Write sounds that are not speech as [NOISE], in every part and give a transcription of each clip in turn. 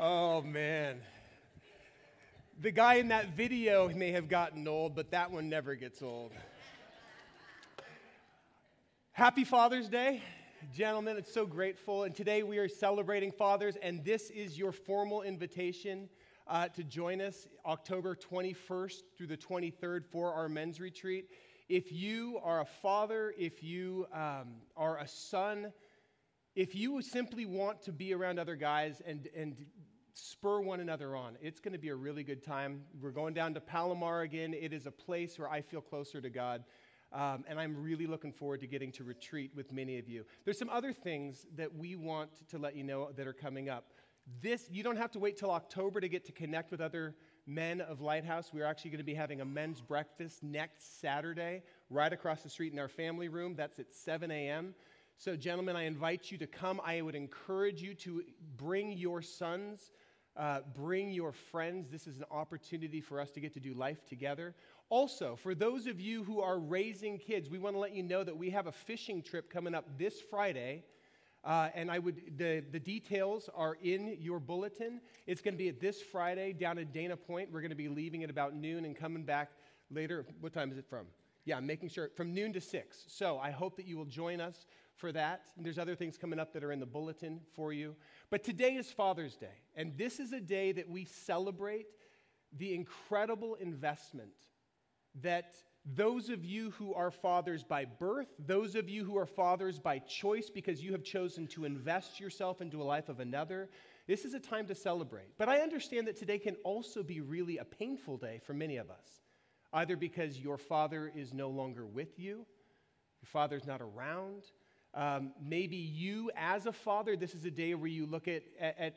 Oh, man. The guy in that video may have gotten old, but that one never gets old. Happy Father's Day. Gentlemen, it's so grateful. And today we are celebrating fathers, and this is your formal invitation uh, to join us October 21st through the 23rd for our men's retreat. If you are a father, if you um, are a son, if you simply want to be around other guys and, and spur one another on, it's going to be a really good time. We're going down to Palomar again. It is a place where I feel closer to God. Um, and I'm really looking forward to getting to retreat with many of you. There's some other things that we want to let you know that are coming up. This, you don't have to wait till October to get to connect with other men of Lighthouse. We're actually going to be having a men's breakfast next Saturday right across the street in our family room. That's at 7 a.m. So, gentlemen, I invite you to come. I would encourage you to bring your sons, uh, bring your friends. This is an opportunity for us to get to do life together. Also, for those of you who are raising kids, we want to let you know that we have a fishing trip coming up this Friday. Uh, and I would the, the details are in your bulletin. It's going to be at this Friday down at Dana Point. We're going to be leaving at about noon and coming back later. What time is it from? Yeah, making sure from noon to six. So I hope that you will join us for that. And there's other things coming up that are in the bulletin for you. But today is Father's Day, and this is a day that we celebrate the incredible investment that those of you who are fathers by birth, those of you who are fathers by choice because you have chosen to invest yourself into a life of another, this is a time to celebrate. But I understand that today can also be really a painful day for many of us, either because your father is no longer with you, your father's not around. Um, maybe you, as a father, this is a day where you look at, at, at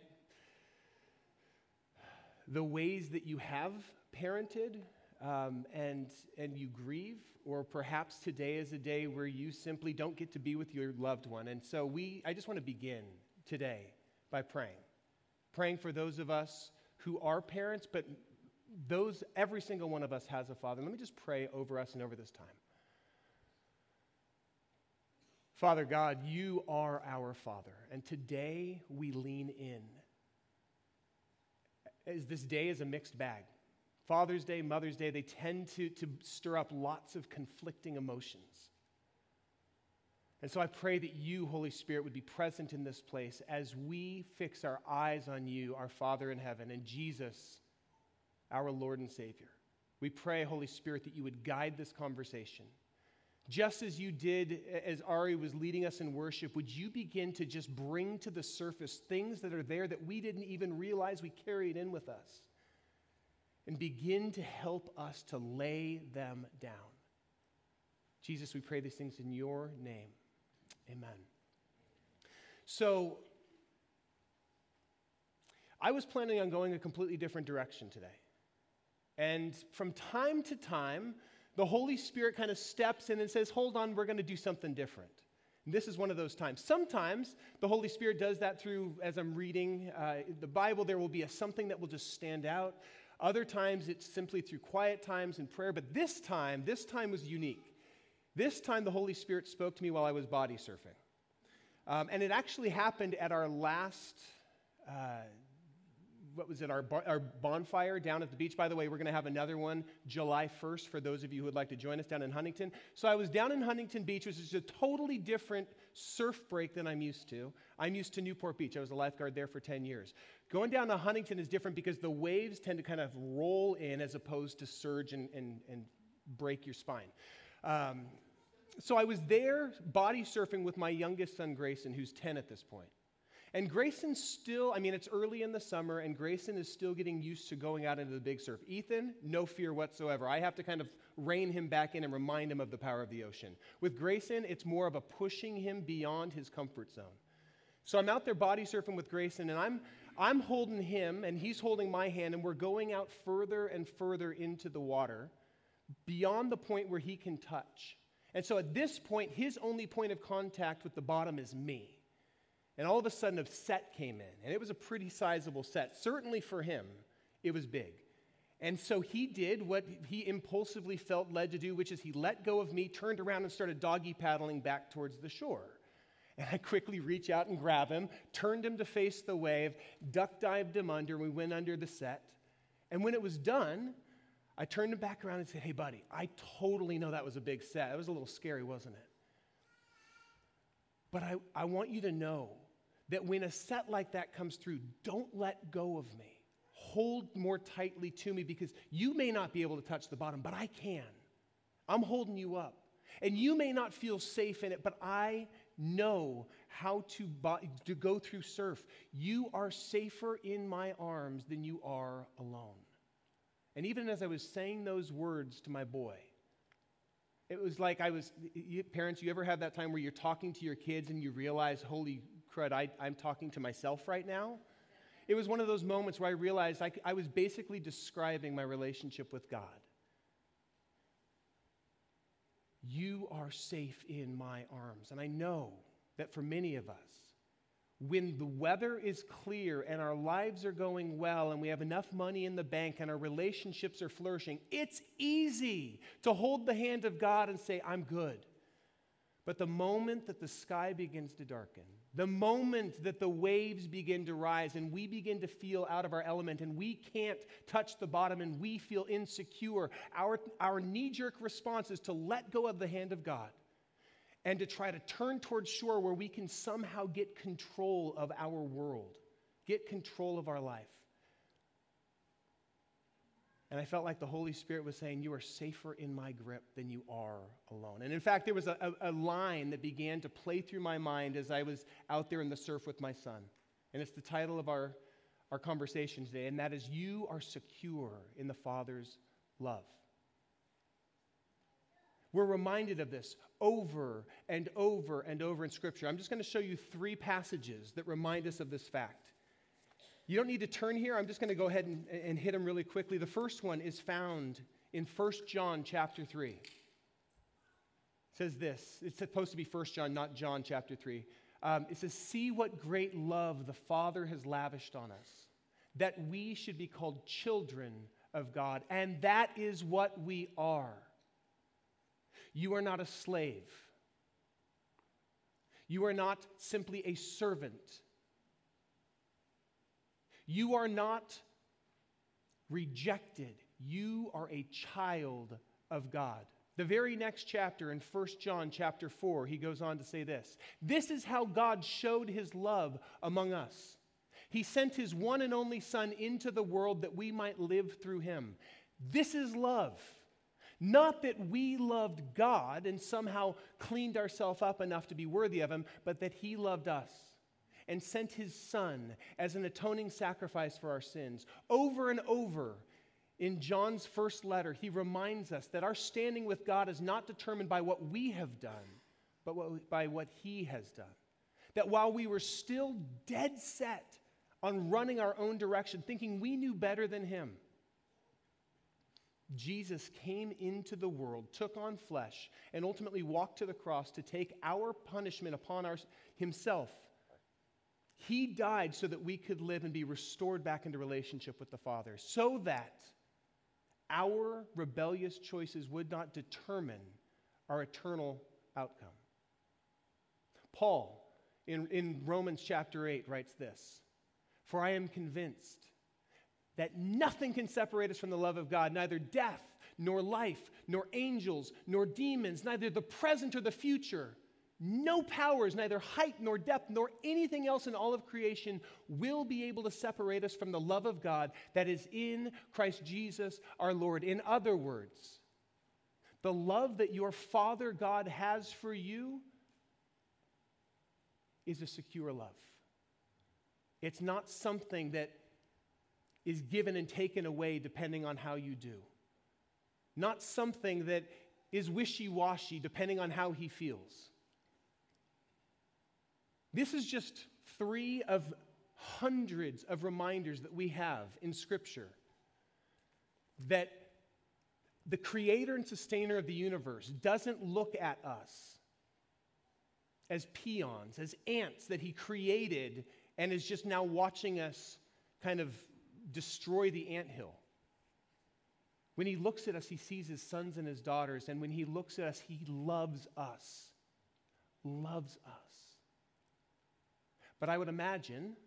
the ways that you have parented um, and, and you grieve, or perhaps today is a day where you simply don't get to be with your loved one. And so we, I just want to begin today by praying. Praying for those of us who are parents, but those, every single one of us has a father. Let me just pray over us and over this time. Father God, you are our Father, and today we lean in. As this day is a mixed bag. Father's Day, Mother's Day, they tend to, to stir up lots of conflicting emotions. And so I pray that you, Holy Spirit, would be present in this place as we fix our eyes on you, our Father in heaven, and Jesus, our Lord and Savior. We pray, Holy Spirit, that you would guide this conversation. Just as you did as Ari was leading us in worship, would you begin to just bring to the surface things that are there that we didn't even realize we carried in with us? and begin to help us to lay them down. Jesus, we pray these things in your name. Amen. So, I was planning on going a completely different direction today. And from time to time, the Holy Spirit kind of steps in and says, Hold on, we're going to do something different. And this is one of those times. Sometimes the Holy Spirit does that through, as I'm reading uh, the Bible, there will be a, something that will just stand out. Other times it's simply through quiet times and prayer, but this time, this time was unique. This time the Holy Spirit spoke to me while I was body surfing. Um, and it actually happened at our last, uh, what was it, our, our bonfire down at the beach. By the way, we're going to have another one July 1st for those of you who would like to join us down in Huntington. So I was down in Huntington Beach, which is a totally different surf break than I'm used to. I'm used to Newport Beach. I was a lifeguard there for 10 years. Going down to Huntington is different because the waves tend to kind of roll in as opposed to surge and, and, and break your spine. Um, so I was there body surfing with my youngest son, Grayson, who's 10 at this point. And Grayson's still, I mean, it's early in the summer, and Grayson is still getting used to going out into the big surf. Ethan, no fear whatsoever. I have to kind of rein him back in and remind him of the power of the ocean. With Grayson, it's more of a pushing him beyond his comfort zone. So I'm out there body surfing with Grayson, and I'm, I'm holding him and he's holding my hand, and we're going out further and further into the water beyond the point where he can touch. And so at this point, his only point of contact with the bottom is me. And all of a sudden, a set came in, and it was a pretty sizable set. Certainly for him, it was big. And so he did what he impulsively felt led to do, which is he let go of me, turned around, and started doggy paddling back towards the shore. And I quickly reach out and grab him, turned him to face the wave, duck dived him under, and we went under the set. And when it was done, I turned him back around and said, Hey, buddy, I totally know that was a big set. It was a little scary, wasn't it? But I, I want you to know that when a set like that comes through, don't let go of me. Hold more tightly to me because you may not be able to touch the bottom, but I can. I'm holding you up. And you may not feel safe in it, but I know how to, to go through surf. You are safer in my arms than you are alone. And even as I was saying those words to my boy, it was like I was, parents, you ever have that time where you're talking to your kids and you realize, holy crud, I, I'm talking to myself right now? It was one of those moments where I realized I, I was basically describing my relationship with God. You are safe in my arms. And I know that for many of us, when the weather is clear and our lives are going well and we have enough money in the bank and our relationships are flourishing, it's easy to hold the hand of God and say, I'm good. But the moment that the sky begins to darken, the moment that the waves begin to rise and we begin to feel out of our element and we can't touch the bottom and we feel insecure, our, our knee jerk response is to let go of the hand of God and to try to turn towards shore where we can somehow get control of our world, get control of our life. And I felt like the Holy Spirit was saying, You are safer in my grip than you are alone. And in fact, there was a, a, a, line that began to play through my mind as I was out there in the surf with my son. And it's the title of our, our conversation today, and that is You are secure in the Father's love. We're reminded of this over and over and over in Scripture. I'm just going to show you three passages that remind us of this fact. You don't need to turn here. I'm just going to go ahead and, and hit them really quickly. The first one is found in 1 John chapter 3. It says this. It's supposed to be 1 John, not John chapter 3. Um, it says, See what great love the Father has lavished on us, that we should be called children of God. And that is what we are. You are not a slave. You are not simply a servant. You are not rejected. You are a child of God. The very next chapter in 1 John chapter 4, he goes on to say this This is how God showed his love among us. He sent his one and only Son into the world that we might live through him. This is love. Not that we loved God and somehow cleaned ourselves up enough to be worthy of Him, but that He loved us and sent His Son as an atoning sacrifice for our sins. Over and over in John's first letter, he reminds us that our standing with God is not determined by what we have done, but what, by what He has done. That while we were still dead set on running our own direction, thinking we knew better than Him, Jesus came into the world, took on flesh, and ultimately walked to the cross to take our punishment upon our, himself. He died so that we could live and be restored back into relationship with the Father, so that our rebellious choices would not determine our eternal outcome. Paul, in, in Romans chapter 8, writes this For I am convinced that nothing can separate us from the love of God, neither death, nor life, nor angels, nor demons, neither the present or the future. No powers, neither height nor depth, nor anything else in all of creation will be able to separate us from the love of God that is in Christ Jesus our Lord. In other words, the love that your Father God has for you is a secure love. It's not something that is given and taken away depending on how you do. Not something that is wishy washy depending on how he feels. This is just three of hundreds of reminders that we have in Scripture that the creator and sustainer of the universe doesn't look at us as peons, as ants that he created and is just now watching us kind of destroy the ant hill. When he looks at us, he sees his sons and his daughters, and when he looks at us, he loves us. Loves us. But I would imagine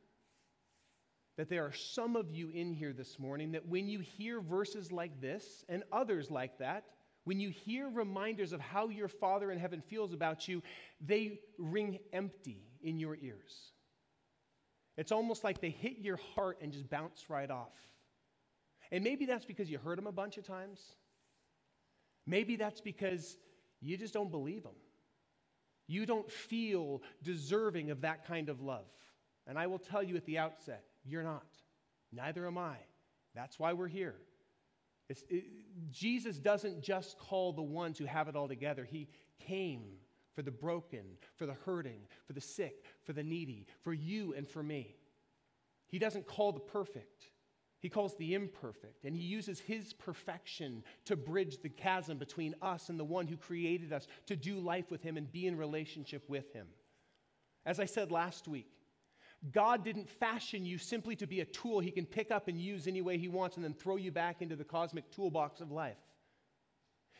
that there are some of you in here this morning that when you hear verses like this and others like that, when you hear reminders of how your Father in heaven feels about you, they ring empty in your ears. It's almost like they hit your heart and just bounce right off. And maybe that's because you heard them a bunch of times. Maybe that's because you just don't believe them. You don't feel deserving of that kind of love. And I will tell you at the outset, you're not. Neither am I. That's why we're here. It, Jesus doesn't just call the ones who have it all together, He came for the broken, for the hurting, for the sick, for the needy, for you and for me. He doesn't call the perfect. He calls the imperfect, and he uses his perfection to bridge the chasm between us and the one who created us to do life with him and be in relationship with him. As I said last week, God didn't fashion you simply to be a tool he can pick up and use any way he wants and then throw you back into the cosmic toolbox of life.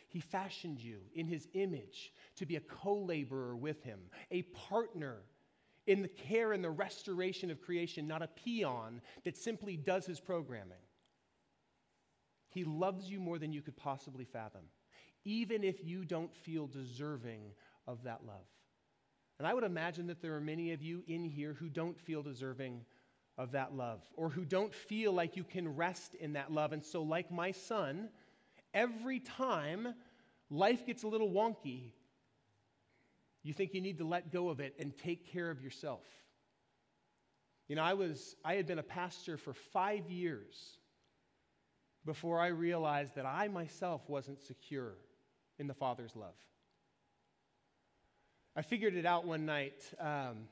He fashioned you in his image to be a co laborer with him, a partner in the care and the restoration of creation, not a peon that simply does his programming. He loves you more than you could possibly fathom, even if you don't feel deserving of that love. And I would imagine that there are many of you in here who don't feel deserving of that love or who don't feel like you can rest in that love. And so, like my son, every time life gets a little wonky, you think you need to let go of it and take care of yourself. You know, I was I had been a pastor for 5 years before I realized that I myself wasn't secure in the Father's love. I figured it out one night. Um,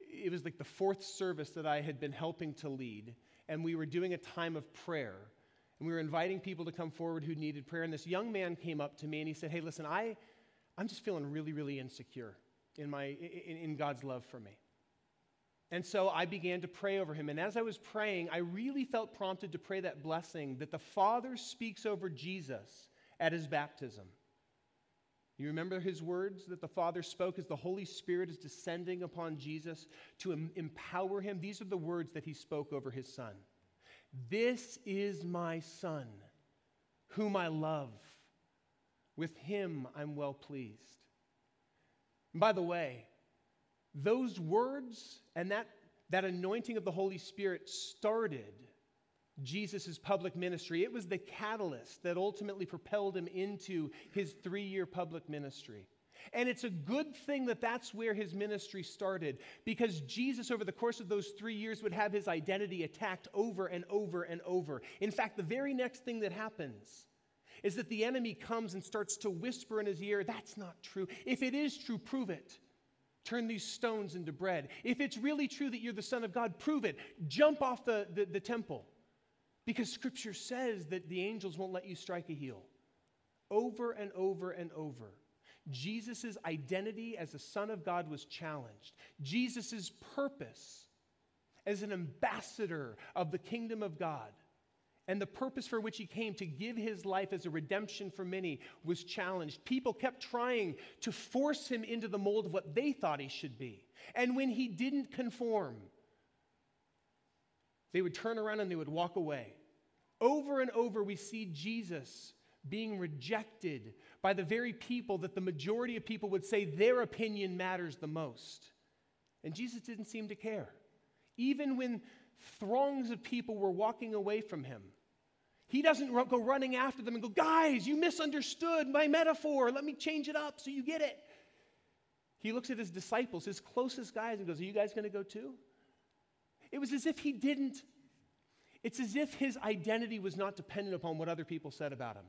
it was like the fourth service that I had been helping to lead, and we were doing a time of prayer. And we were inviting people to come forward who needed prayer. And this young man came up to me and he said, Hey, listen, I, I'm just feeling really, really insecure in, my, in, in God's love for me. And so I began to pray over him. And as I was praying, I really felt prompted to pray that blessing that the Father speaks over Jesus at his baptism. You remember his words that the Father spoke as the Holy Spirit is descending upon Jesus to em- empower him? These are the words that he spoke over his son. This is my son, whom I love. With him I'm well pleased. And by the way, those words and that, that anointing of the Holy Spirit started Jesus' public ministry. It was the catalyst that ultimately propelled him into his three year public ministry. And it's a good thing that that's where his ministry started because Jesus, over the course of those three years, would have his identity attacked over and over and over. In fact, the very next thing that happens is that the enemy comes and starts to whisper in his ear, That's not true. If it is true, prove it. Turn these stones into bread. If it's really true that you're the Son of God, prove it. Jump off the, the, the temple. Because scripture says that the angels won't let you strike a heel. Over and over and over. Jesus' identity as the Son of God was challenged. Jesus' purpose as an ambassador of the kingdom of God and the purpose for which he came to give his life as a redemption for many was challenged. People kept trying to force him into the mold of what they thought he should be. And when he didn't conform, they would turn around and they would walk away. Over and over, we see Jesus being rejected by the very people that the majority of people would say their opinion matters the most. And Jesus didn't seem to care. Even when throngs of people were walking away from him, he doesn't go running after them and go, Guys, you misunderstood my metaphor. Let me change it up so you get it. He looks at his disciples, his closest guys, and goes, Are you guys going to go too? It was as if he didn't it's as if his identity was not dependent upon what other people said about him.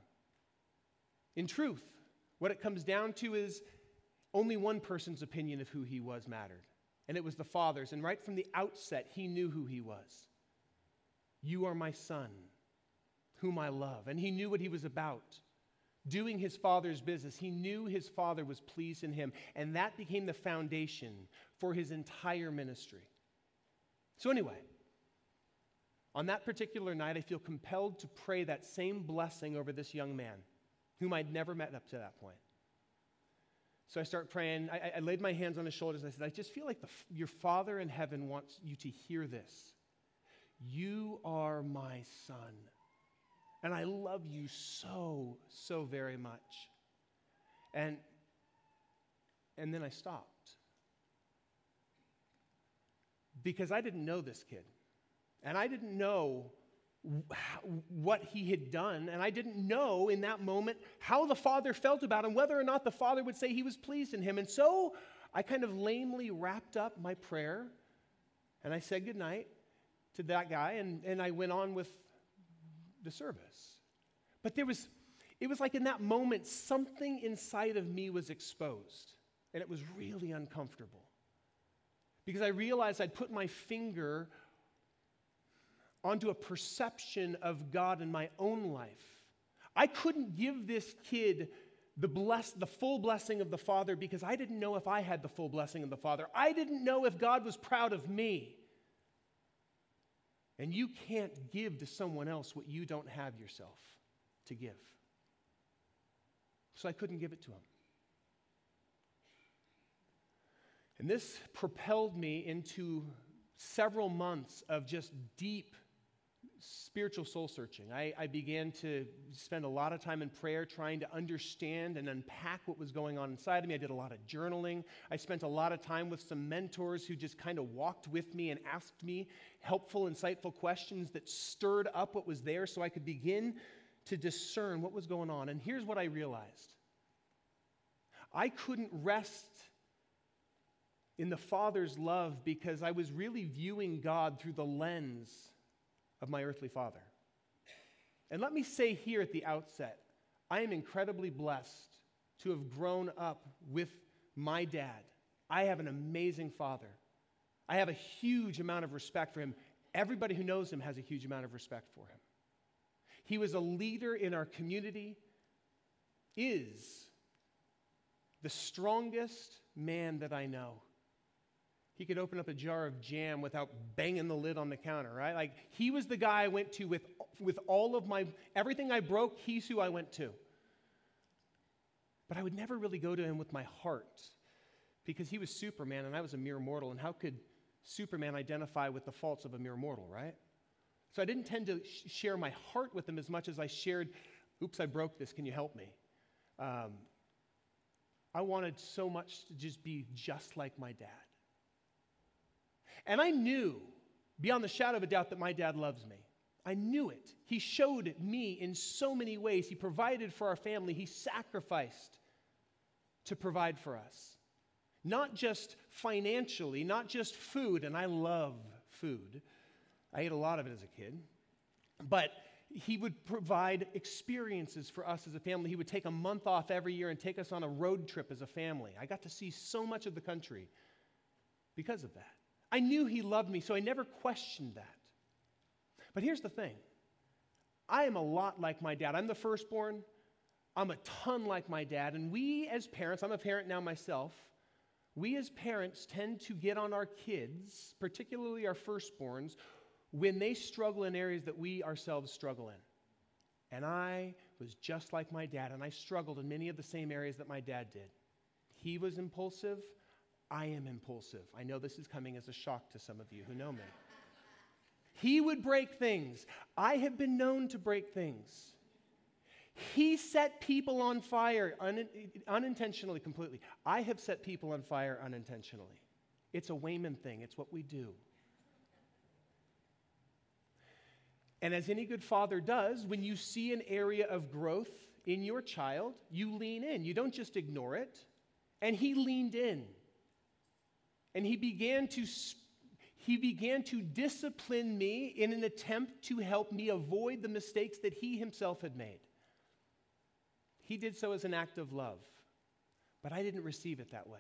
In truth, what it comes down to is only one person's opinion of who he was mattered, and it was the Father's. And right from the outset, he knew who he was. You are my son, whom I love. And he knew what he was about. Doing his father's business. He knew his father was pleased in him, and that became the foundation for his entire ministry. So, anyway, on that particular night, I feel compelled to pray that same blessing over this young man, whom I'd never met up to that point. So I start praying. I, I laid my hands on his shoulders. I said, I just feel like the, your Father in heaven wants you to hear this. You are my son. And I love you so, so very much. And, and then I stopped. Because I didn't know this kid. And I didn't know what he had done, and I didn't know in that moment how the father felt about him, whether or not the father would say he was pleased in him. And so I kind of lamely wrapped up my prayer and I said goodnight to that guy, and, and I went on with the service. But there was, it was like in that moment, something inside of me was exposed, and it was really uncomfortable. Because I realized I'd put my finger onto a perception of God in my own life. I couldn't give this kid the, bless, the full blessing of the Father because I didn't know if I had the full blessing of the Father. I didn't know if God was proud of me. And you can't give to someone else what you don't have yourself to give. So I couldn't give it to him. And this propelled me into several months of just deep spiritual soul searching. I, I, began to spend a lot of time in prayer trying to understand and unpack what was going on inside of me. I did a lot of journaling. I spent a lot of time with some mentors who just kind of walked with me and asked me helpful, insightful questions that stirred up what was there so I could begin to discern what was going on. And here's what I realized I couldn't rest in the Father's love because I was really viewing God through the lens of my earthly father. And let me say here at the outset, I am incredibly blessed to have grown up with my dad. I have an amazing father. I have a huge amount of respect for him. Everybody who knows him has a huge amount of respect for him. He was a leader in our community, is the strongest man that I know. He could open up a jar of jam without banging the lid on the counter, right? Like he was the guy I went to with, with all of my, everything I broke, he's who I went to. But I would never really go to him with my heart because he was Superman and I was a mere mortal. And how could Superman identify with the faults of a mere mortal, right? So I didn't tend to sh- share my heart with him as much as I shared, oops, I broke this, can you help me? Um, I wanted so much to just be just like my dad. And I knew, beyond the shadow of a doubt, that my dad loves me. I knew it. He showed me in so many ways. He provided for our family, He sacrificed to provide for us. Not just financially, not just food, and I love food. I ate a lot of it as a kid. But he would provide experiences for us as a family. He would take a month off every year and take us on a road trip as a family. I got to see so much of the country because of that. I knew he loved me, so I never questioned that. But here's the thing I am a lot like my dad. I'm the firstborn, I'm a ton like my dad. And we as parents, I'm a parent now myself, we as parents tend to get on our kids, particularly our firstborns, when they struggle in areas that we ourselves struggle in. And I was just like my dad, and I struggled in many of the same areas that my dad did. He was impulsive, I am impulsive. I know this is coming as a shock to some of you who know me. He would break things. I have been known to break things. He set people on fire un- unintentionally, completely. I have set people on fire unintentionally. It's a Wayman thing, it's what we do. And as any good father does, when you see an area of growth in your child, you lean in. You don't just ignore it. And he leaned in. And he began to he began to discipline me in an attempt to help me avoid the mistakes that he himself had made. He did so as an act of love, but I didn't receive it that way.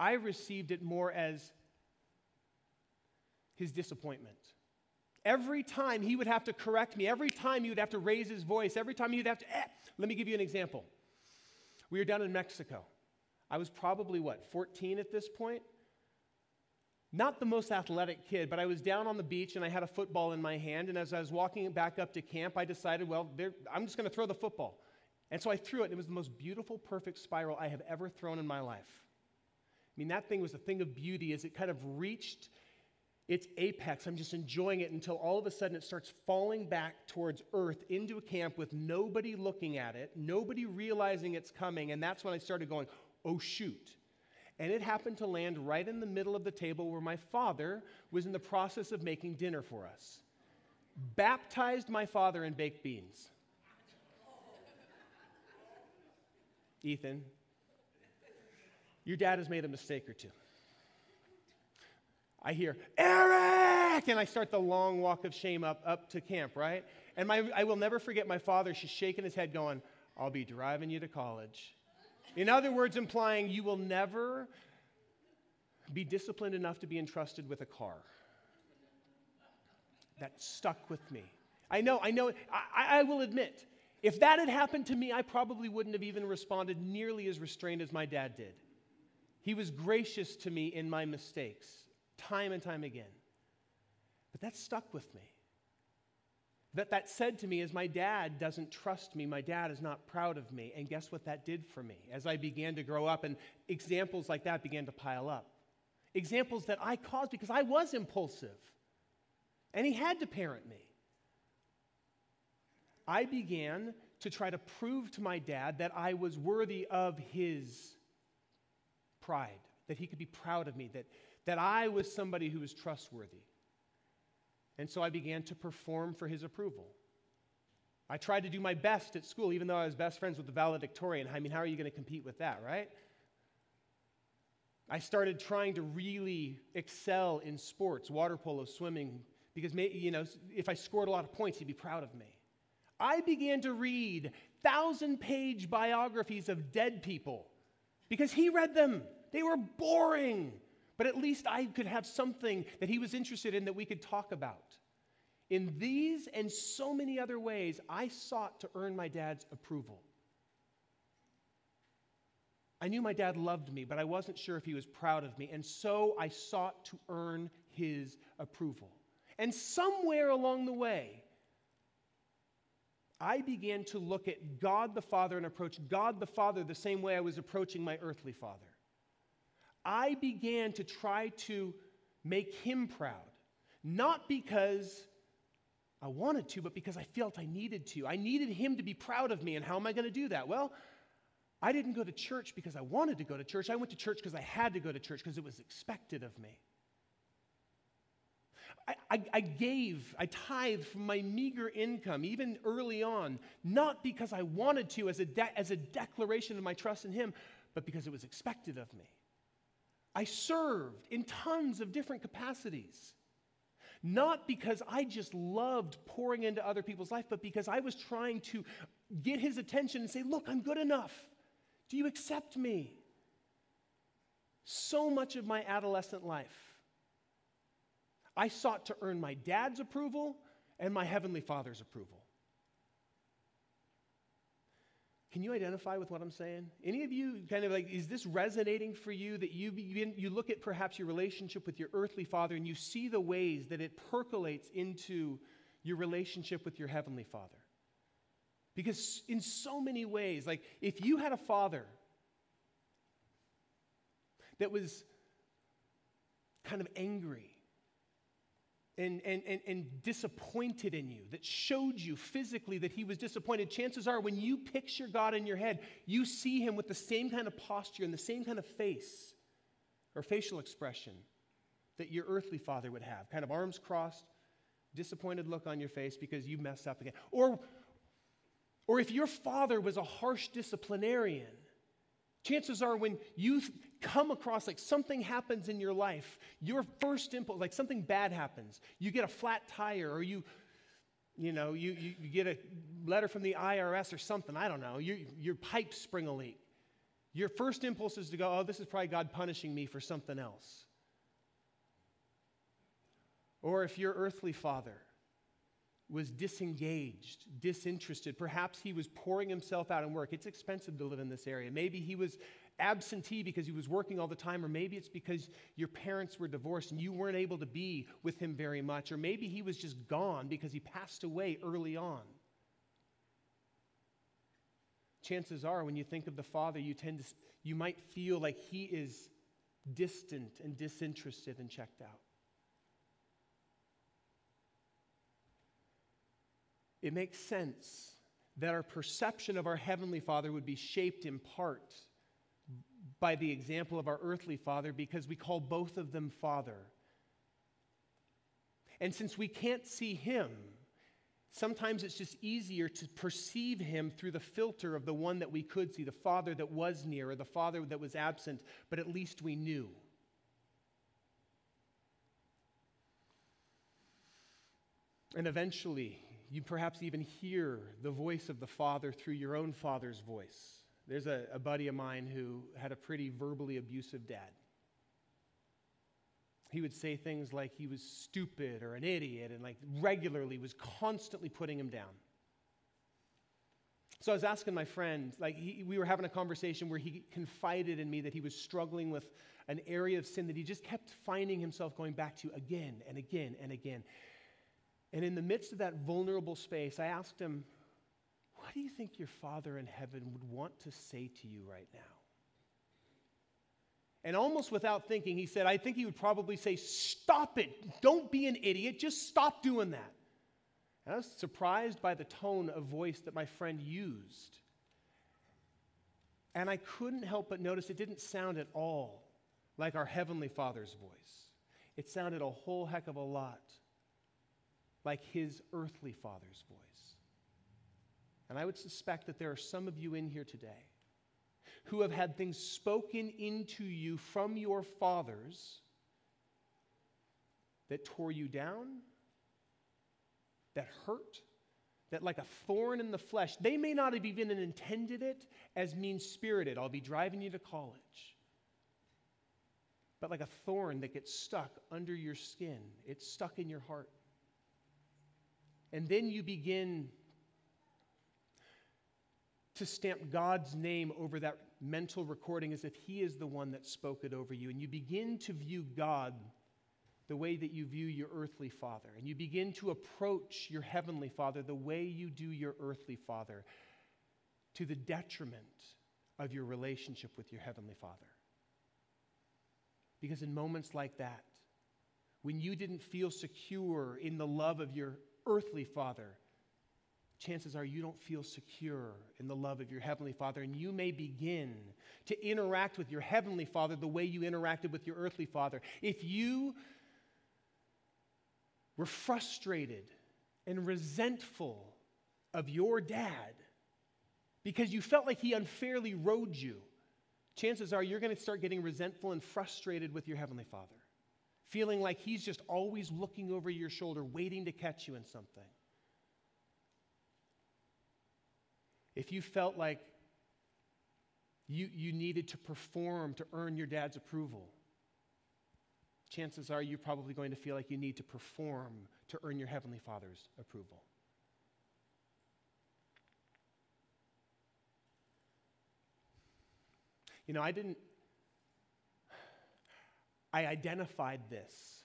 I received it more as his disappointment. Every time he would have to correct me, every time he would have to raise his voice, every time he would have to, eh. let me give you an example. We were down in Mexico. I was probably, what, 14 at this point? Not the most athletic kid, but I was down on the beach and I had a football in my hand. And as I was walking back up to camp, I decided, well, I'm just going to throw the football. And so I threw it, and it was the most beautiful, perfect spiral I have ever thrown in my life. I mean, that thing was a thing of beauty as it kind of reached its apex. I'm just enjoying it until all of a sudden it starts falling back towards earth into a camp with nobody looking at it, nobody realizing it's coming. And that's when I started going, oh, shoot. And it happened to land right in the middle of the table where my father was in the process of making dinner for us. Baptized my father in baked beans. Ethan, your dad has made a mistake or two. I hear, Eric! And I start the long walk of shame up, up to camp, right? And my, I will never forget my father. She's shaking his head, going, I'll be driving you to college. In other words, implying you will never be disciplined enough to be entrusted with a car. That stuck with me. I know, I know, I, I will admit, if that had happened to me, I probably wouldn't have even responded nearly as restrained as my dad did. He was gracious to me in my mistakes, time and time again. But that stuck with me. That that said to me is my dad doesn't trust me. My dad is not proud of me. And guess what that did for me as I began to grow up and examples like that began to pile up. Examples that I caused because I was impulsive. And he had to parent me. I began to try to prove to my dad that I was worthy of his pride, that he could be proud of me, that, that I was somebody who was trustworthy. And so I began to perform for his approval. I tried to do my best at school, even though I was best friends with the valedictorian. I mean, how are you going to compete with that, right? I started trying to really excel in sports, water polo, swimming, because you know, if I scored a lot of points, he'd be proud of me. I began to read thousand page biographies of dead people because he read them. They were boring, but at least I could have something that he was interested in that we could talk about. In these and so many other ways, I sought to earn my dad's approval. I knew my dad loved me, but I wasn't sure if he was proud of me, and so I sought to earn his approval. And somewhere along the way, I began to look at God the Father and approach God the Father the same way I was approaching my earthly father. I began to try to make him proud, not because I wanted to, but because I felt I needed to. I needed him to be proud of me. And how am I going to do that? Well, I didn't go to church because I wanted to go to church. I went to church because I had to go to church because it was expected of me. I, I, I, gave, I tithed from my meager income, even early on, not because I wanted to as a, de- as a declaration of my trust in Him, but because it was expected of me. I served in tons of different capacities. Not because I just loved pouring into other people's life, but because I was trying to get his attention and say, Look, I'm good enough. Do you accept me? So much of my adolescent life, I sought to earn my dad's approval and my heavenly father's approval. Can you identify with what I'm saying? Any of you kind of like, is this resonating for you that you, begin, you look at perhaps your relationship with your earthly father and you see the ways that it percolates into your relationship with your heavenly father? Because in so many ways, like if you had a father that was kind of angry and, and, and, and, disappointed in you, that showed you physically that he was disappointed, chances are when you picture God in your head, you see him with the same kind of posture and the same kind of face or facial expression that your earthly father would have kind of arms crossed, disappointed look on your face because you messed up again. Or, or if your father was a harsh disciplinarian, Chances are, when you come across like something happens in your life, your first impulse, like something bad happens, you get a flat tire, or you, you know, you, you, you get a letter from the IRS or something, I don't know, your, your pipes spring a leak. Your first impulse is to go, oh, this is probably God punishing me for something else. Or if your earthly father was disengaged, disinterested. Perhaps he was pouring himself out in work. It's expensive to live in this area. Maybe he was absentee because he was working all the time, or maybe it's because your parents were divorced and you weren't able to be with him very much, or maybe he was just gone because he passed away early on. chances are when you think of the Father, you tend to you might feel like he is distant and disinterested and checked out. It makes sense that our perception of our Heavenly Father would be shaped in part by the example of our earthly Father because we call both of them Father. And since we can't see Him, sometimes it's just easier to perceive Him through the filter of the one that we could see, the Father that was near or the Father that was absent, but at least we knew. And eventually, you perhaps even hear the voice of the Father through your own Father's voice. There's a, a buddy of mine who had a pretty verbally abusive dad. He would say things like he was stupid or an idiot and like regularly was constantly putting him down. So I was asking my friend, like he, we were having a conversation where he confided in me that he was struggling with an area of sin that he just kept finding himself going back to again and again and again. And in the midst of that vulnerable space, I asked him, What do you think your Father in heaven would want to say to you right now? And almost without thinking, he said, I think he would probably say, Stop it. Don't be an idiot. Just stop doing that. And I was surprised by the tone of voice that my friend used. And I couldn't help but notice it didn't sound at all like our Heavenly Father's voice. It sounded a whole heck of a lot like his earthly father's voice. And I would suspect that there are some of you in here today who have had things spoken into you from your fathers that tore you down, that hurt, that like a thorn in the flesh, they may not have even intended it as mean spirited. I'll be driving you to college. But like a thorn that gets stuck under your skin, it's stuck in your heart. And then you begin to stamp God's name over that mental recording as if He is the one that spoke it over you. And you begin to view God the way that you view your earthly father. And you begin to approach your heavenly father the way you do your earthly father to the detriment of your relationship with your heavenly father. Because in moments like that, when you didn't feel secure in the love of your earthly father, chances are you don't feel secure in the love of your heavenly father, and you may begin to interact with your heavenly father the way you interacted with your earthly father. If you were frustrated and resentful of your dad because you felt like he unfairly rode you, chances are you're going to start getting resentful and frustrated with your heavenly father feeling like he's just always looking over your shoulder, waiting to catch you in something. If you felt like you, you needed to perform to earn your dad's approval, chances are you're probably going to feel like you need to perform to earn your Heavenly Father's approval. You know, I didn't I identified this,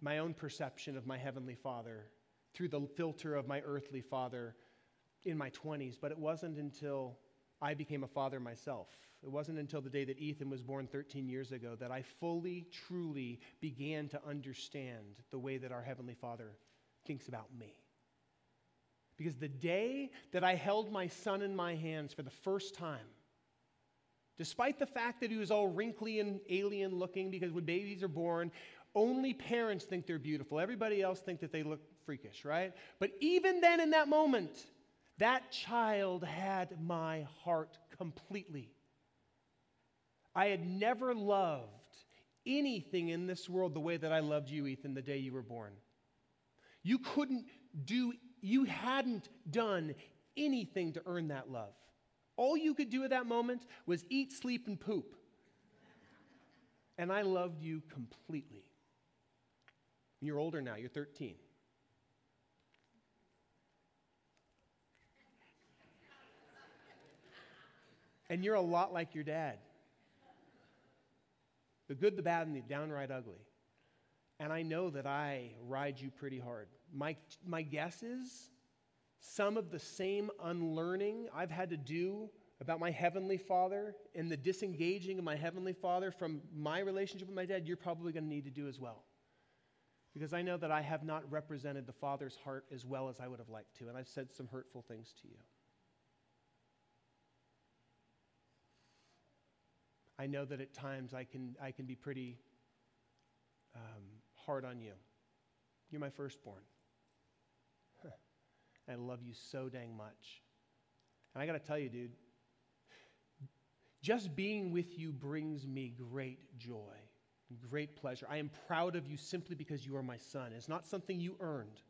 my own perception of my Heavenly Father, through the filter of my earthly father in my 20s, but it wasn't until I became a father myself. It wasn't until the day that Ethan was born 13 years ago that I fully, truly began to understand the way that our Heavenly Father thinks about me. Because the day that I held my son in my hands for the first time, Despite the fact that he was all wrinkly and alien looking, because when babies are born, only parents think they're beautiful. Everybody else think that they look freakish, right? But even then, in that moment, that child had my heart completely. I had never loved anything in this world the way that I loved you, Ethan, the day you were born. You couldn't do, you hadn't done anything to earn that love. All you could do at that moment was eat, sleep, and poop. And I loved you completely. You're older now, you're 13. And you're a lot like your dad the good, the bad, and the downright ugly. And I know that I ride you pretty hard. My, my guess is some of the same unlearning I've had to do about my Heavenly Father and the disengaging of my Heavenly Father from my relationship with my dad, you're probably going to need to do as well. Because I know that I have not represented the Father's heart as well as I would have liked to, and I've said some hurtful things to you. I know that at times I can, I can be pretty um, hard on you. You're my firstborn. [LAUGHS] I love you so dang much. And I got to tell you, dude, just being with you brings me great joy, great pleasure. I am proud of you simply because you are my son. It's not something you earned.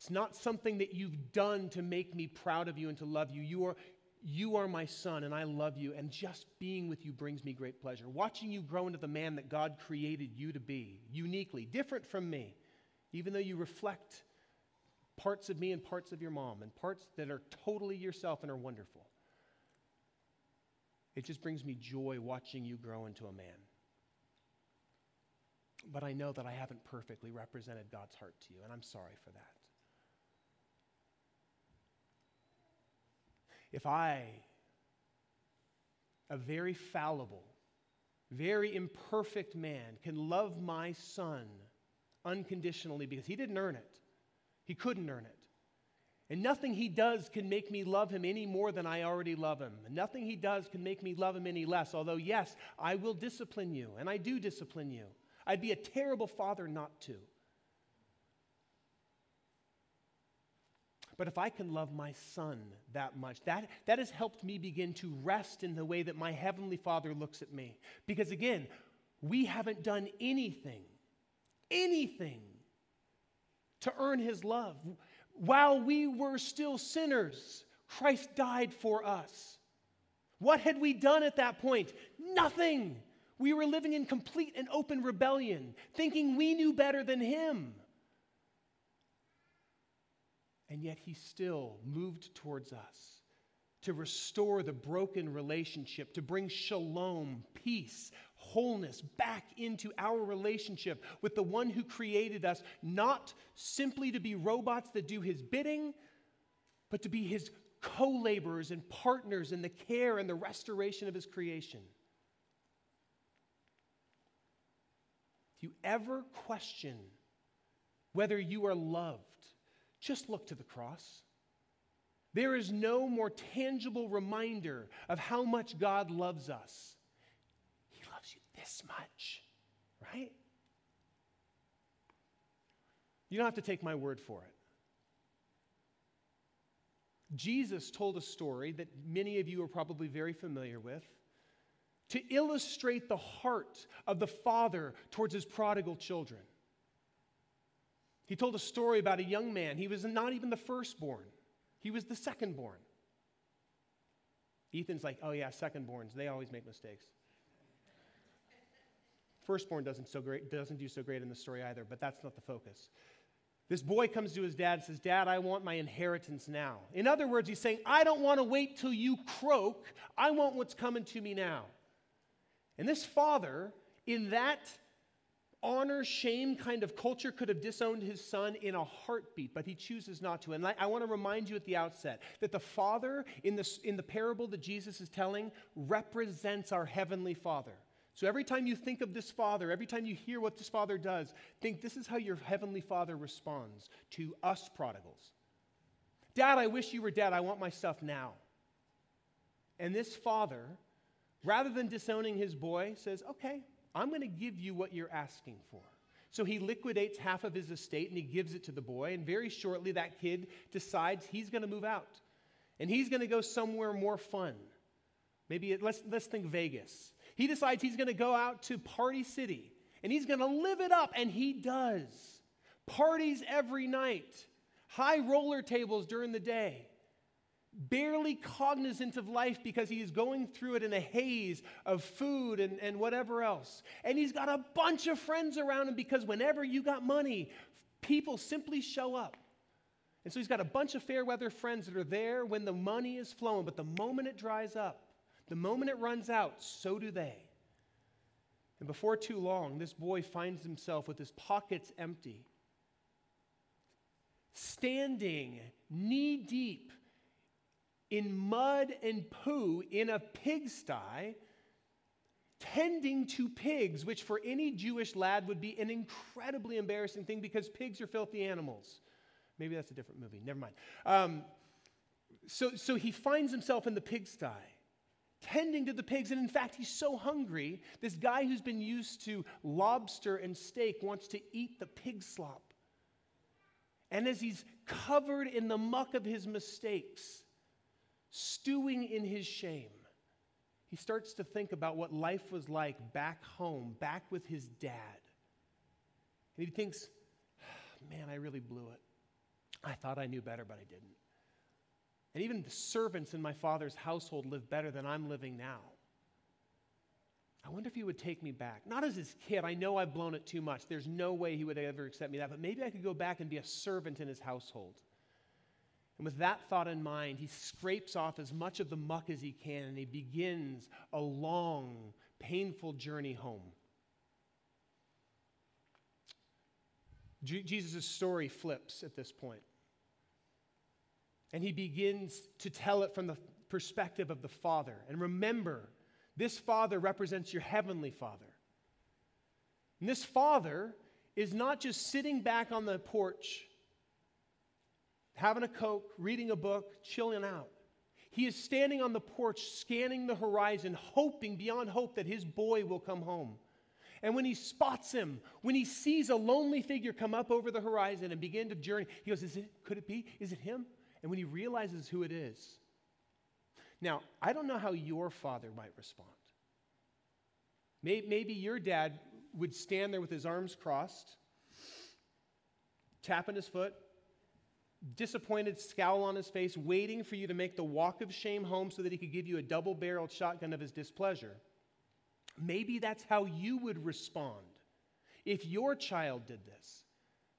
It's not something that you've done to make me proud of you and to love you. You are, you are my son, and I love you, and just being with you brings me great pleasure. Watching you grow into the man that God created you to be, uniquely, different from me, even though you reflect parts of me and parts of your mom, and parts that are totally yourself and are wonderful. It just brings me joy watching you grow into a man. But I know that I haven't perfectly represented God's heart to you, and I'm sorry for that. If I, a very fallible, very imperfect man, can love my son unconditionally because he didn't earn it, he couldn't earn it. And nothing he does can make me love him any more than I already love him. And nothing he does can make me love him any less. Although, yes, I will discipline you, and I do discipline you. I'd be a terrible father not to. But if I can love my son that much, that, that has helped me begin to rest in the way that my heavenly father looks at me. Because again, we haven't done anything, anything to earn his love. While we were still sinners, Christ died for us. What had we done at that point? Nothing. We were living in complete and open rebellion, thinking we knew better than Him. And yet He still moved towards us to restore the broken relationship, to bring shalom, peace, wholeness back into our relationship with the one who created us, not simply to be robots that do his bidding, but to be his co laborers and partners in the care and the restoration of his creation. If you ever question whether you are loved, just look to the cross. There is no more tangible reminder of how much God loves us He loves you this much, right? You don't have to take my word for it. Jesus told a story that many of you are probably very familiar with to illustrate the heart of the father towards his prodigal children. He told a story about a young man. He was not even the firstborn, he was the secondborn. Ethan's like, oh, yeah, secondborns, they always make mistakes. Firstborn doesn't, so great, doesn't do so great in the story either, but that's not the focus. This boy comes to his dad and says, Dad, I want my inheritance now. In other words, he's saying, I don't want to wait till you croak. I want what's coming to me now. And this father, in that honor shame kind of culture, could have disowned his son in a heartbeat, but he chooses not to. And I, I want to remind you at the outset that the father in the, in the parable that Jesus is telling represents our heavenly father. So every time you think of this Father, every time you hear what this Father does, think this is how your Heavenly Father responds to us prodigals. Dad, I wish you were dead. I want my stuff now. And this Father, rather than disowning his boy, says, Okay, I'm going to give you what you're asking for. So he liquidates half of his estate and he gives it to the boy. And very shortly, that kid decides he's going to move out and he's going to go somewhere more fun. Maybe let's, let's think Vegas. He decides he's going to go out to Party City and he's going to live it up, and he does. Parties every night, high roller tables during the day, barely cognizant of life because he is going through it in a haze of food and, and whatever else. And he's got a bunch of friends around him because whenever you got money, people simply show up. And so he's got a bunch of fair weather friends that are there when the money is flowing, but the moment it dries up, the moment it runs out, so do they. And before too long, this boy finds himself with his pockets empty, standing knee deep in mud and poo in a pigsty, tending to pigs, which for any Jewish lad would be an incredibly embarrassing thing because pigs are filthy animals. Maybe that's a different movie. Never mind. Um, so, so he finds himself in the pigsty, tending to the pigs. And in fact, he's so hungry, this guy who's been used to lobster and steak wants to eat the pig slop. And as he's covered in the muck of his mistakes, stewing in his shame, he starts to think about what life was like back home, back with his dad. And he thinks, [SIGHS] man, I really blew it. I thought I knew better, but I didn't. And even the servants in my father's household live better than I'm living now. I wonder if he would take me back. Not as his kid. I know I've blown it too much. There's no way he would ever accept me that, but maybe I could go back and be a servant in his household. And with that thought in mind, he scrapes off as much of the muck as he can and he begins a long, painful journey home. Jesus' story flips at this point. And he begins to tell it from the perspective of the Father. And remember, this Father represents your heavenly Father. And this Father is not just sitting back on the porch, having a Coke, reading a book, chilling out. He is standing on the porch, scanning the horizon, hoping beyond hope that his boy will come home. And when he spots him, when he sees a lonely figure come up over the horizon and begin to journey, he goes, Is it, could it be? Is it him? And when he realizes who it is, now, I don't know how your father might respond. Maybe your dad would stand there with his arms crossed, tapping his foot, disappointed scowl on his face, waiting for you to make the walk of shame home so that he could give you a double barreled shotgun of his displeasure. Maybe that's how you would respond if your child did this.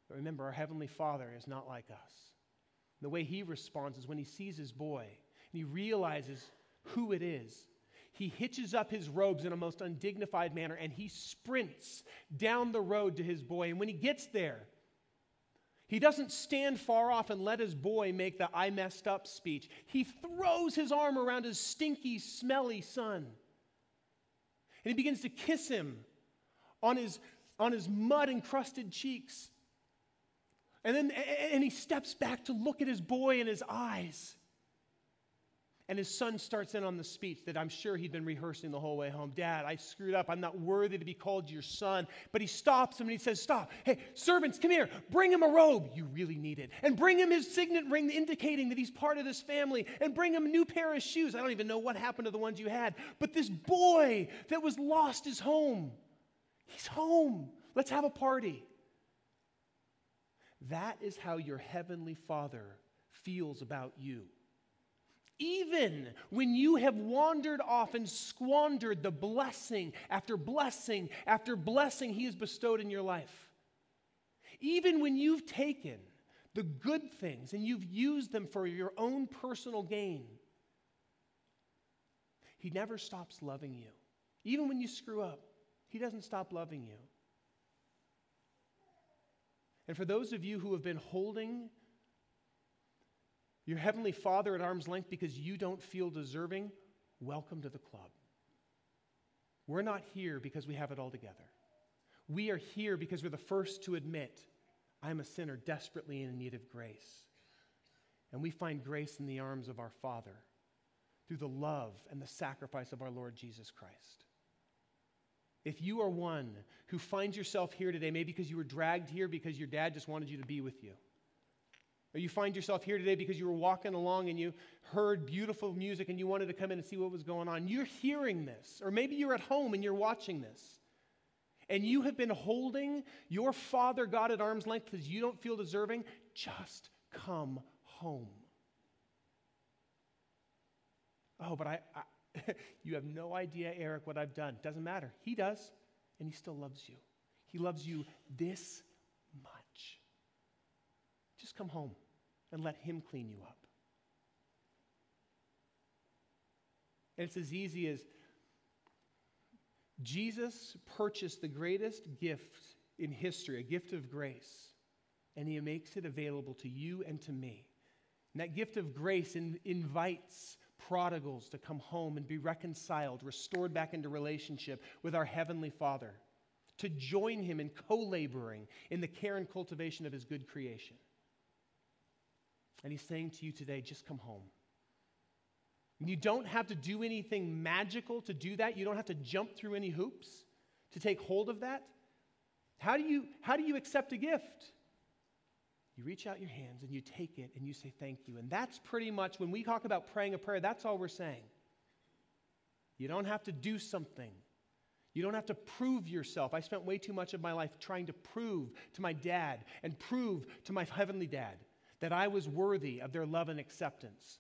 But remember, our Heavenly Father is not like us. The way he responds is when he sees his boy and he realizes who it is he hitches up his robes in a most undignified manner and he sprints down the road to his boy. And when he gets there, he doesn't stand far off and let his boy make the I messed up speech. He throws his arm around his stinky, smelly son. And he begins to kiss him on his, on his mud encrusted cheeks. And then and he steps back to look at his boy in his eyes. And his son starts in on the speech that I'm sure he'd been rehearsing the whole way home. Dad, I screwed up. I'm not worthy to be called your son. But he stops him and he says, Stop. Hey, servants, come here. Bring him a robe. You really need it. And bring him his signet ring indicating that he's part of this family. And bring him a new pair of shoes. I don't even know what happened to the ones you had. But this boy that was lost is home. He's home. Let's have a party. That is how your heavenly Father feels about you even when you have wandered off and squandered the blessing after blessing after blessing He has bestowed in your life, even when you've taken the good things and you've used them for your own personal gain, He never stops loving you. Even when you screw up, He doesn't stop loving you. And for those of you who have been holding your Heavenly Father at arm's length because you don't feel deserving, welcome to the club. We're not here because we have it all together. We are here because we're the first to admit, I'm a sinner desperately in need of grace. And we find grace in the arms of our Father through the love and the sacrifice of our Lord Jesus Christ. If you are one who finds yourself here today, maybe because you were dragged here because your dad just wanted you to be with you, or you find yourself here today because you were walking along and you heard beautiful music and you wanted to come in and see what was going on. You're hearing this. Or maybe you're at home and you're watching this. And you have been holding your Father God at arm's length because you don't feel deserving. Just come home. Oh, but I, I [LAUGHS] you have no idea, Eric, what I've done. Doesn't matter. He does, and he still loves you. He loves you this much. just come home and let Him clean you up. And it's as easy as Jesus purchased the greatest gift in history, a gift of grace. and He makes it available to you and to me. And that gift of grace in, invites prodigals to come home and be reconciled, restored back into relationship with our Heavenly Father, to join Him in co laboring in the care and cultivation of His good creation. And He's saying to you today, just come home. You don't have to do anything magical to do that. You don't have to jump through any hoops to take hold of that. How do you, how do you accept a gift? You reach out your hands and you take it and you say thank you. And that's pretty much when we talk about praying a prayer, that's all we're saying. You don't have to do something. You don't have to prove yourself. I spent way too much of my life trying to prove to my dad and prove to my heavenly dad that I was worthy of their love and acceptance.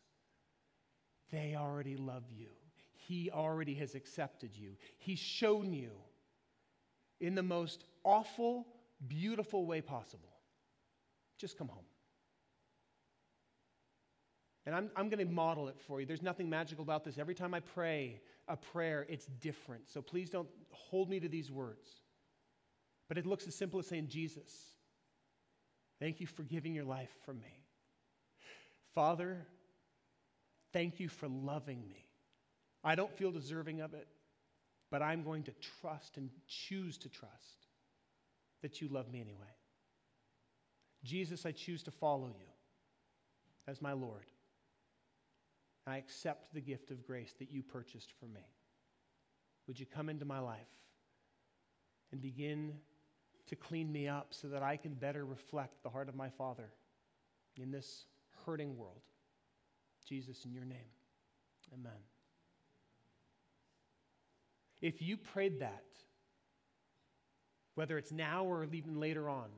They already love you. He already has accepted you. He's shown you in the most awful, beautiful way possible. Just come home. And I'm, I'm going to model it for you. There's nothing magical about this. Every time I pray a prayer, it's different. So please don't hold me to these words. But it looks as simple as saying, Jesus, thank you for giving your life for me. Father, thank you for loving me. I don't feel deserving of it, but I'm going to trust and choose to trust that you love me anyway. Jesus, I choose to follow you as my Lord. I accept the gift of grace that you purchased for me. Would you come into my life and begin to clean me up so that I can better reflect the heart of my Father in this hurting world? Jesus, in your name, amen. If you prayed that, whether it's now or even later on,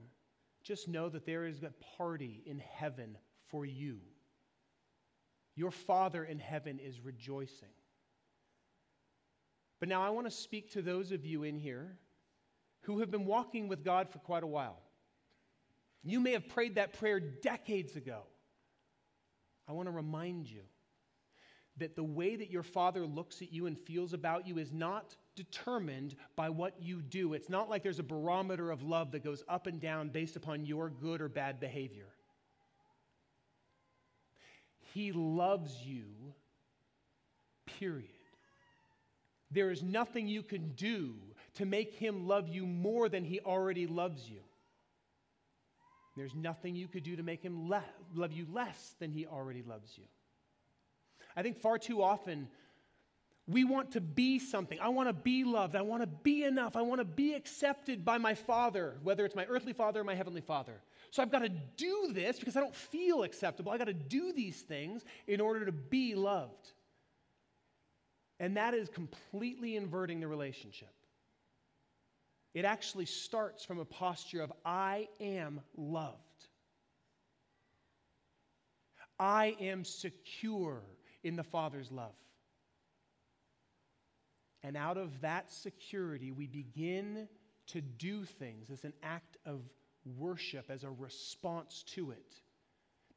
just know that there is a party in heaven for you. Your Father in heaven is rejoicing. But now I want to speak to those of you in here who have been walking with God for quite a while. You may have prayed that prayer decades ago. I want to remind you that the way that your Father looks at you and feels about you is not determined by what you do. It's not like there's a barometer of love that goes up and down based upon your good or bad behavior. He loves you, period. There is nothing you can do to make him love you more than he already loves you. There's nothing you could do to make him le- love you less than he already loves you. I think far too often we want to be something. I want to be loved. I want to be enough. I want to be accepted by my father, whether it's my earthly father or my heavenly father. So I've got to do this because I don't feel acceptable. I've got to do these things in order to be loved. And that is completely inverting the relationship. It actually starts from a posture of, I am loved. I am secure in the Father's love. And out of that security, we begin to do things as an act of worship, as a response to it.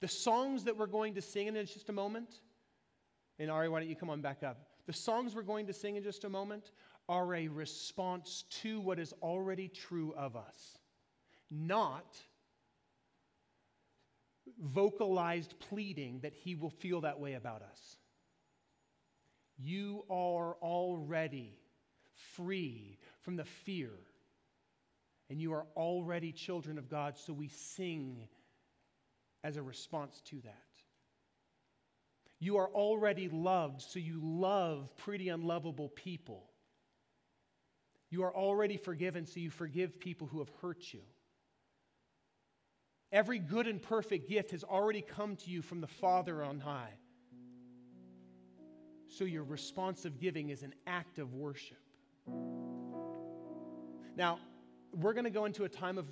The songs that we're going to sing in just a moment, and Ari, why don't you come on back up? The songs we're going to sing in just a moment are a response to what is already true of us, not vocalized pleading that he will feel that way about us. You are already free from the fear, and you are already children of God, so we sing as a response to that. You are already loved, so you love pretty unlovable people. You are already forgiven, so you forgive people who have hurt you. Every good and perfect gift has already come to you from the Father on high. So your responsive giving is an act of worship. Now, we're going to go into a time of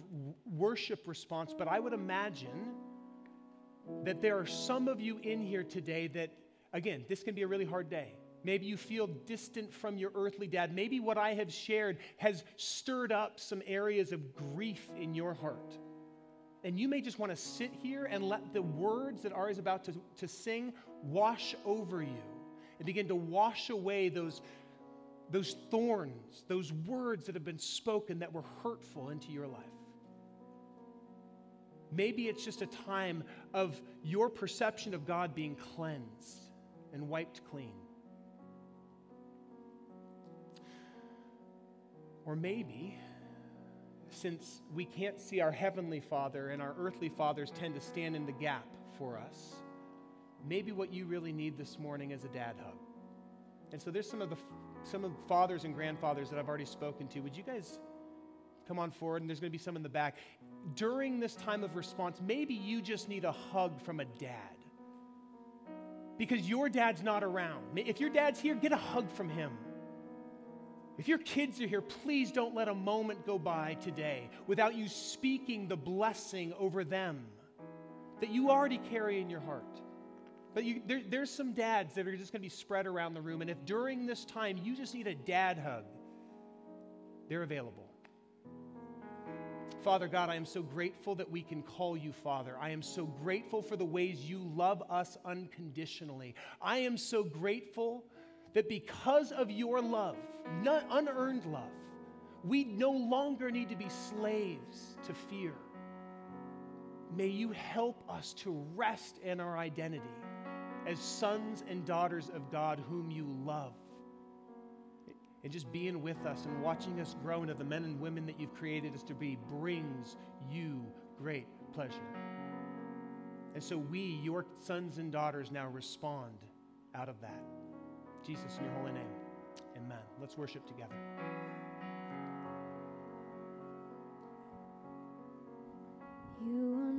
worship response, but I would imagine that there are some of you in here today that, again, this can be a really hard day. Maybe you feel distant from your earthly dad. Maybe what I have shared has stirred up some areas of grief in your heart. And you may just want to sit here and let the words that Ari is about to, to sing wash over you and begin to wash away those, those thorns, those words that have been spoken that were hurtful into your life. Maybe it's just a time of your perception of God being cleansed and wiped clean. Or maybe, since we can't see our heavenly Father and our earthly fathers tend to stand in the gap for us, maybe what you really need this morning is a dad hug. And so there's some of the some of the fathers and grandfathers that I've already spoken to. Would you guys come on forward? And there's going to be some in the back. During this time of response, maybe you just need a hug from a dad. Because your dad's not around. If your dad's here, get a hug from him. If your kids are here, please don't let a moment go by today without you speaking the blessing over them that you already carry in your heart. But you, there, there's some dads that are just going to be spread around the room. And if during this time you just need a dad hug, they're available. Father God, I am so grateful that we can call you Father. I am so grateful for the ways you love us unconditionally. I am so grateful that because of your love, unearned love, we no longer need to be slaves to fear. May you help us to rest in our identity as sons and daughters of God whom you love. And just being with us and watching us grow into the men and women that you've created us to be brings you great pleasure. And so we, your sons and daughters, now respond out of that. Jesus, in your holy name, amen. Let's worship together. You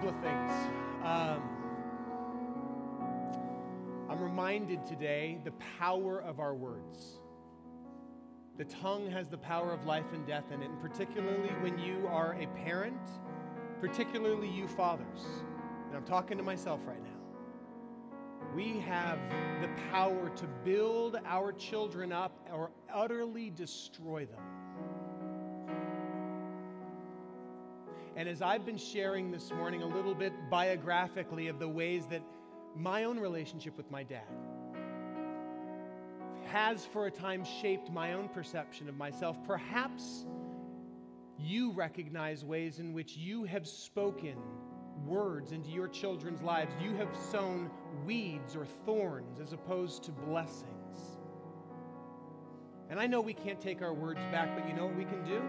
couple of things. Um, I'm reminded today the power of our words. The tongue has the power of life and death in it, and particularly when you are a parent, particularly you fathers. And I'm talking to myself right now. We have the power to build our children up or utterly destroy them. And as I've been sharing this morning a little bit biographically of the ways that my own relationship with my dad has for a time shaped my own perception of myself, perhaps you recognize ways in which you have spoken words into your children's lives. You have sown weeds or thorns as opposed to blessings. And I know we can't take our words back, but you know what we can do?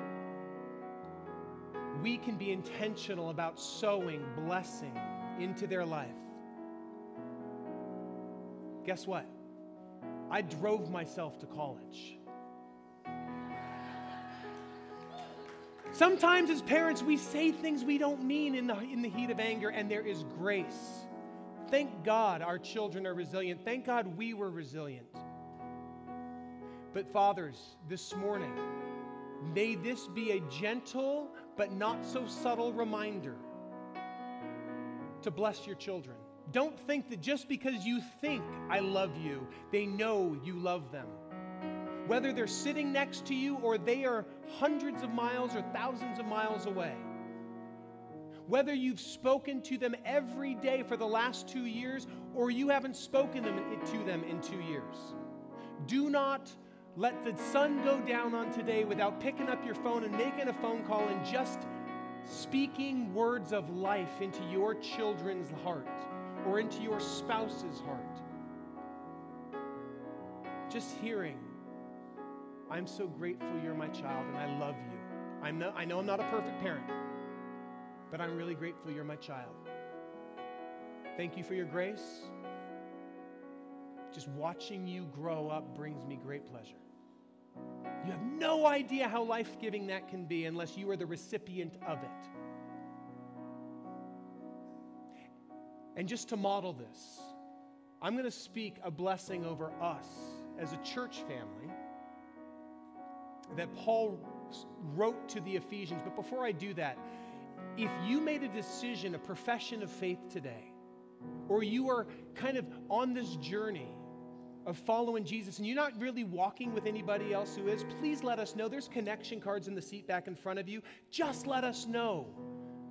We can be intentional about sowing blessing into their life. Guess what? I drove myself to college. Sometimes, as parents, we say things we don't mean in the, in the heat of anger, and there is grace. Thank God our children are resilient. Thank God we were resilient. But, fathers, this morning, may this be a gentle but not so subtle reminder to bless your children. Don't think that just because you think I love you, they know you love them. Whether they're sitting next to you or they are hundreds of miles or thousands of miles away. Whether you've spoken to them every day for the last two years or you haven't spoken to them in two years. Do not let the sun go down on today without picking up your phone and making a phone call and just speaking words of life into your children's heart or into your spouse's heart. Just hearing, I'm so grateful you're my child and I love you. I'm not, I know I'm not a perfect parent, but I'm really grateful you're my child. Thank you for your grace. Just watching you grow up brings me great pleasure. You have no idea how life giving that can be unless you are the recipient of it. And just to model this, I'm going to speak a blessing over us as a church family that Paul wrote to the Ephesians. But before I do that, if you made a decision, a profession of faith today, or you are kind of on this journey of following Jesus and you're not really walking with anybody else who is, please let us know. There's connection cards in the seat back in front of you. Just let us know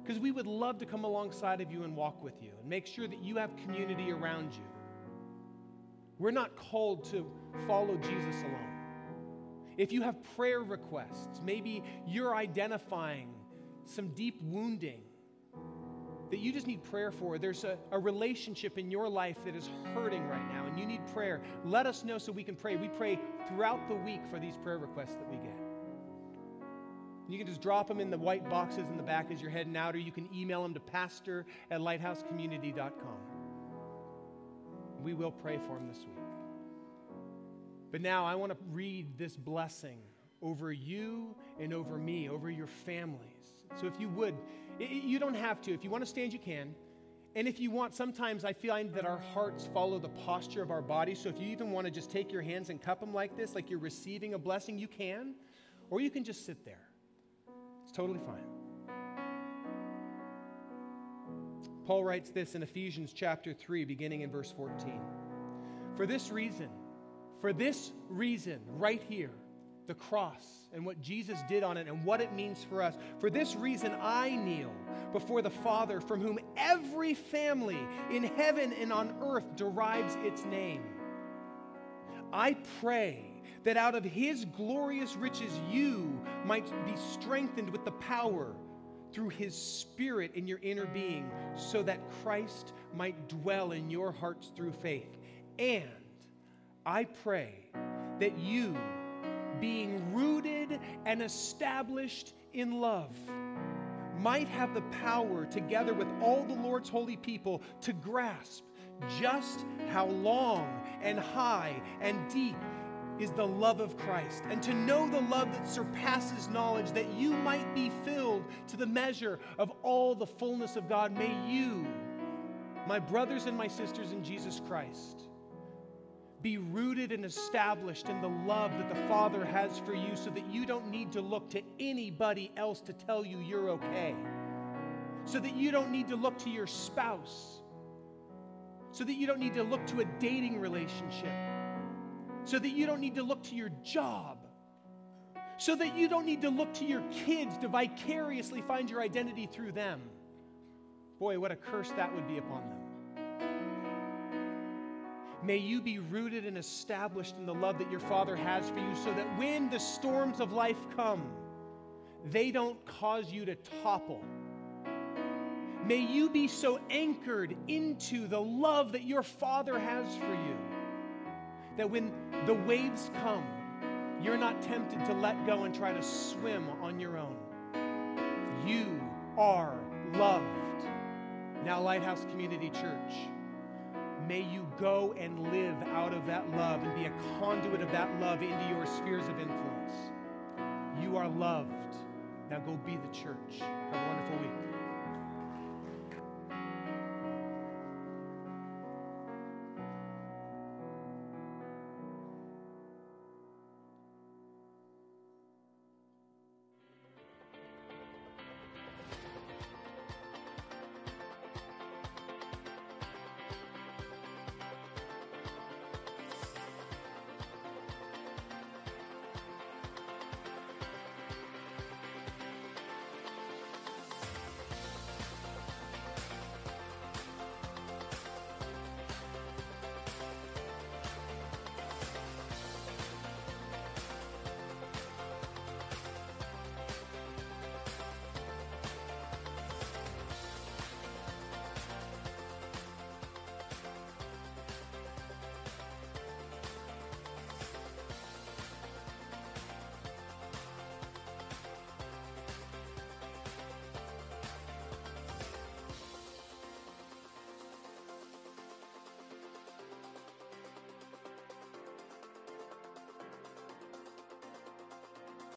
because we would love to come alongside of you and walk with you and make sure that you have community around you. We're not called to follow Jesus alone. If you have prayer requests, maybe you're identifying some deep wounding that you just need prayer for. There's a, a relationship in your life that is hurting right now and you need prayer. Let us know so we can pray. We pray throughout the week for these prayer requests that we get. You can just drop them in the white boxes in the back as you're heading out, or you can email them to pastor at lighthousecommunity.com. We will pray for them this week. But now I want to read this blessing over you and over me, over your families. So if you would, you don't have to. If you want to stand, you can. And if you want, sometimes I find that our hearts follow the posture of our body. So if you even want to just take your hands and cup them like this, like you're receiving a blessing, you can. Or you can just sit there. It's totally fine. Paul writes this in Ephesians chapter 3, beginning in verse 14. For this reason, for this reason, right here, the cross and what Jesus did on it and what it means for us. For this reason, I kneel before the Father, from whom every family in heaven and on earth derives its name. I pray that out of his glorious riches you might be strengthened with the power through his spirit in your inner being so that Christ might dwell in your hearts through faith. And I pray that you, being rooted and established in love, might have the power, together with all the Lord's holy people, to grasp just how long and high and deep is the love of Christ, and to know the love that surpasses knowledge, that you might be filled to the measure of all the fullness of God. May you, my brothers and my sisters in Jesus Christ, be rooted and established in the love that the Father has for you so that you don't need to look to anybody else to tell you you're okay. So that you don't need to look to your spouse. So that you don't need to look to a dating relationship so that you don't need to look to your job, so that you don't need to look to your kids to vicariously find your identity through them. Boy, what a curse that would be upon them. May you be rooted and established in the love that your Father has for you so that when the storms of life come, they don't cause you to topple. May you be so anchored into the love that your Father has for you that when the waves come, you're not tempted to let go and try to swim on your own. You are loved. Now, Lighthouse Community Church, may you go and live out of that love and be a conduit of that love into your spheres of influence. You are loved. Now go be the church. Have a wonderful week.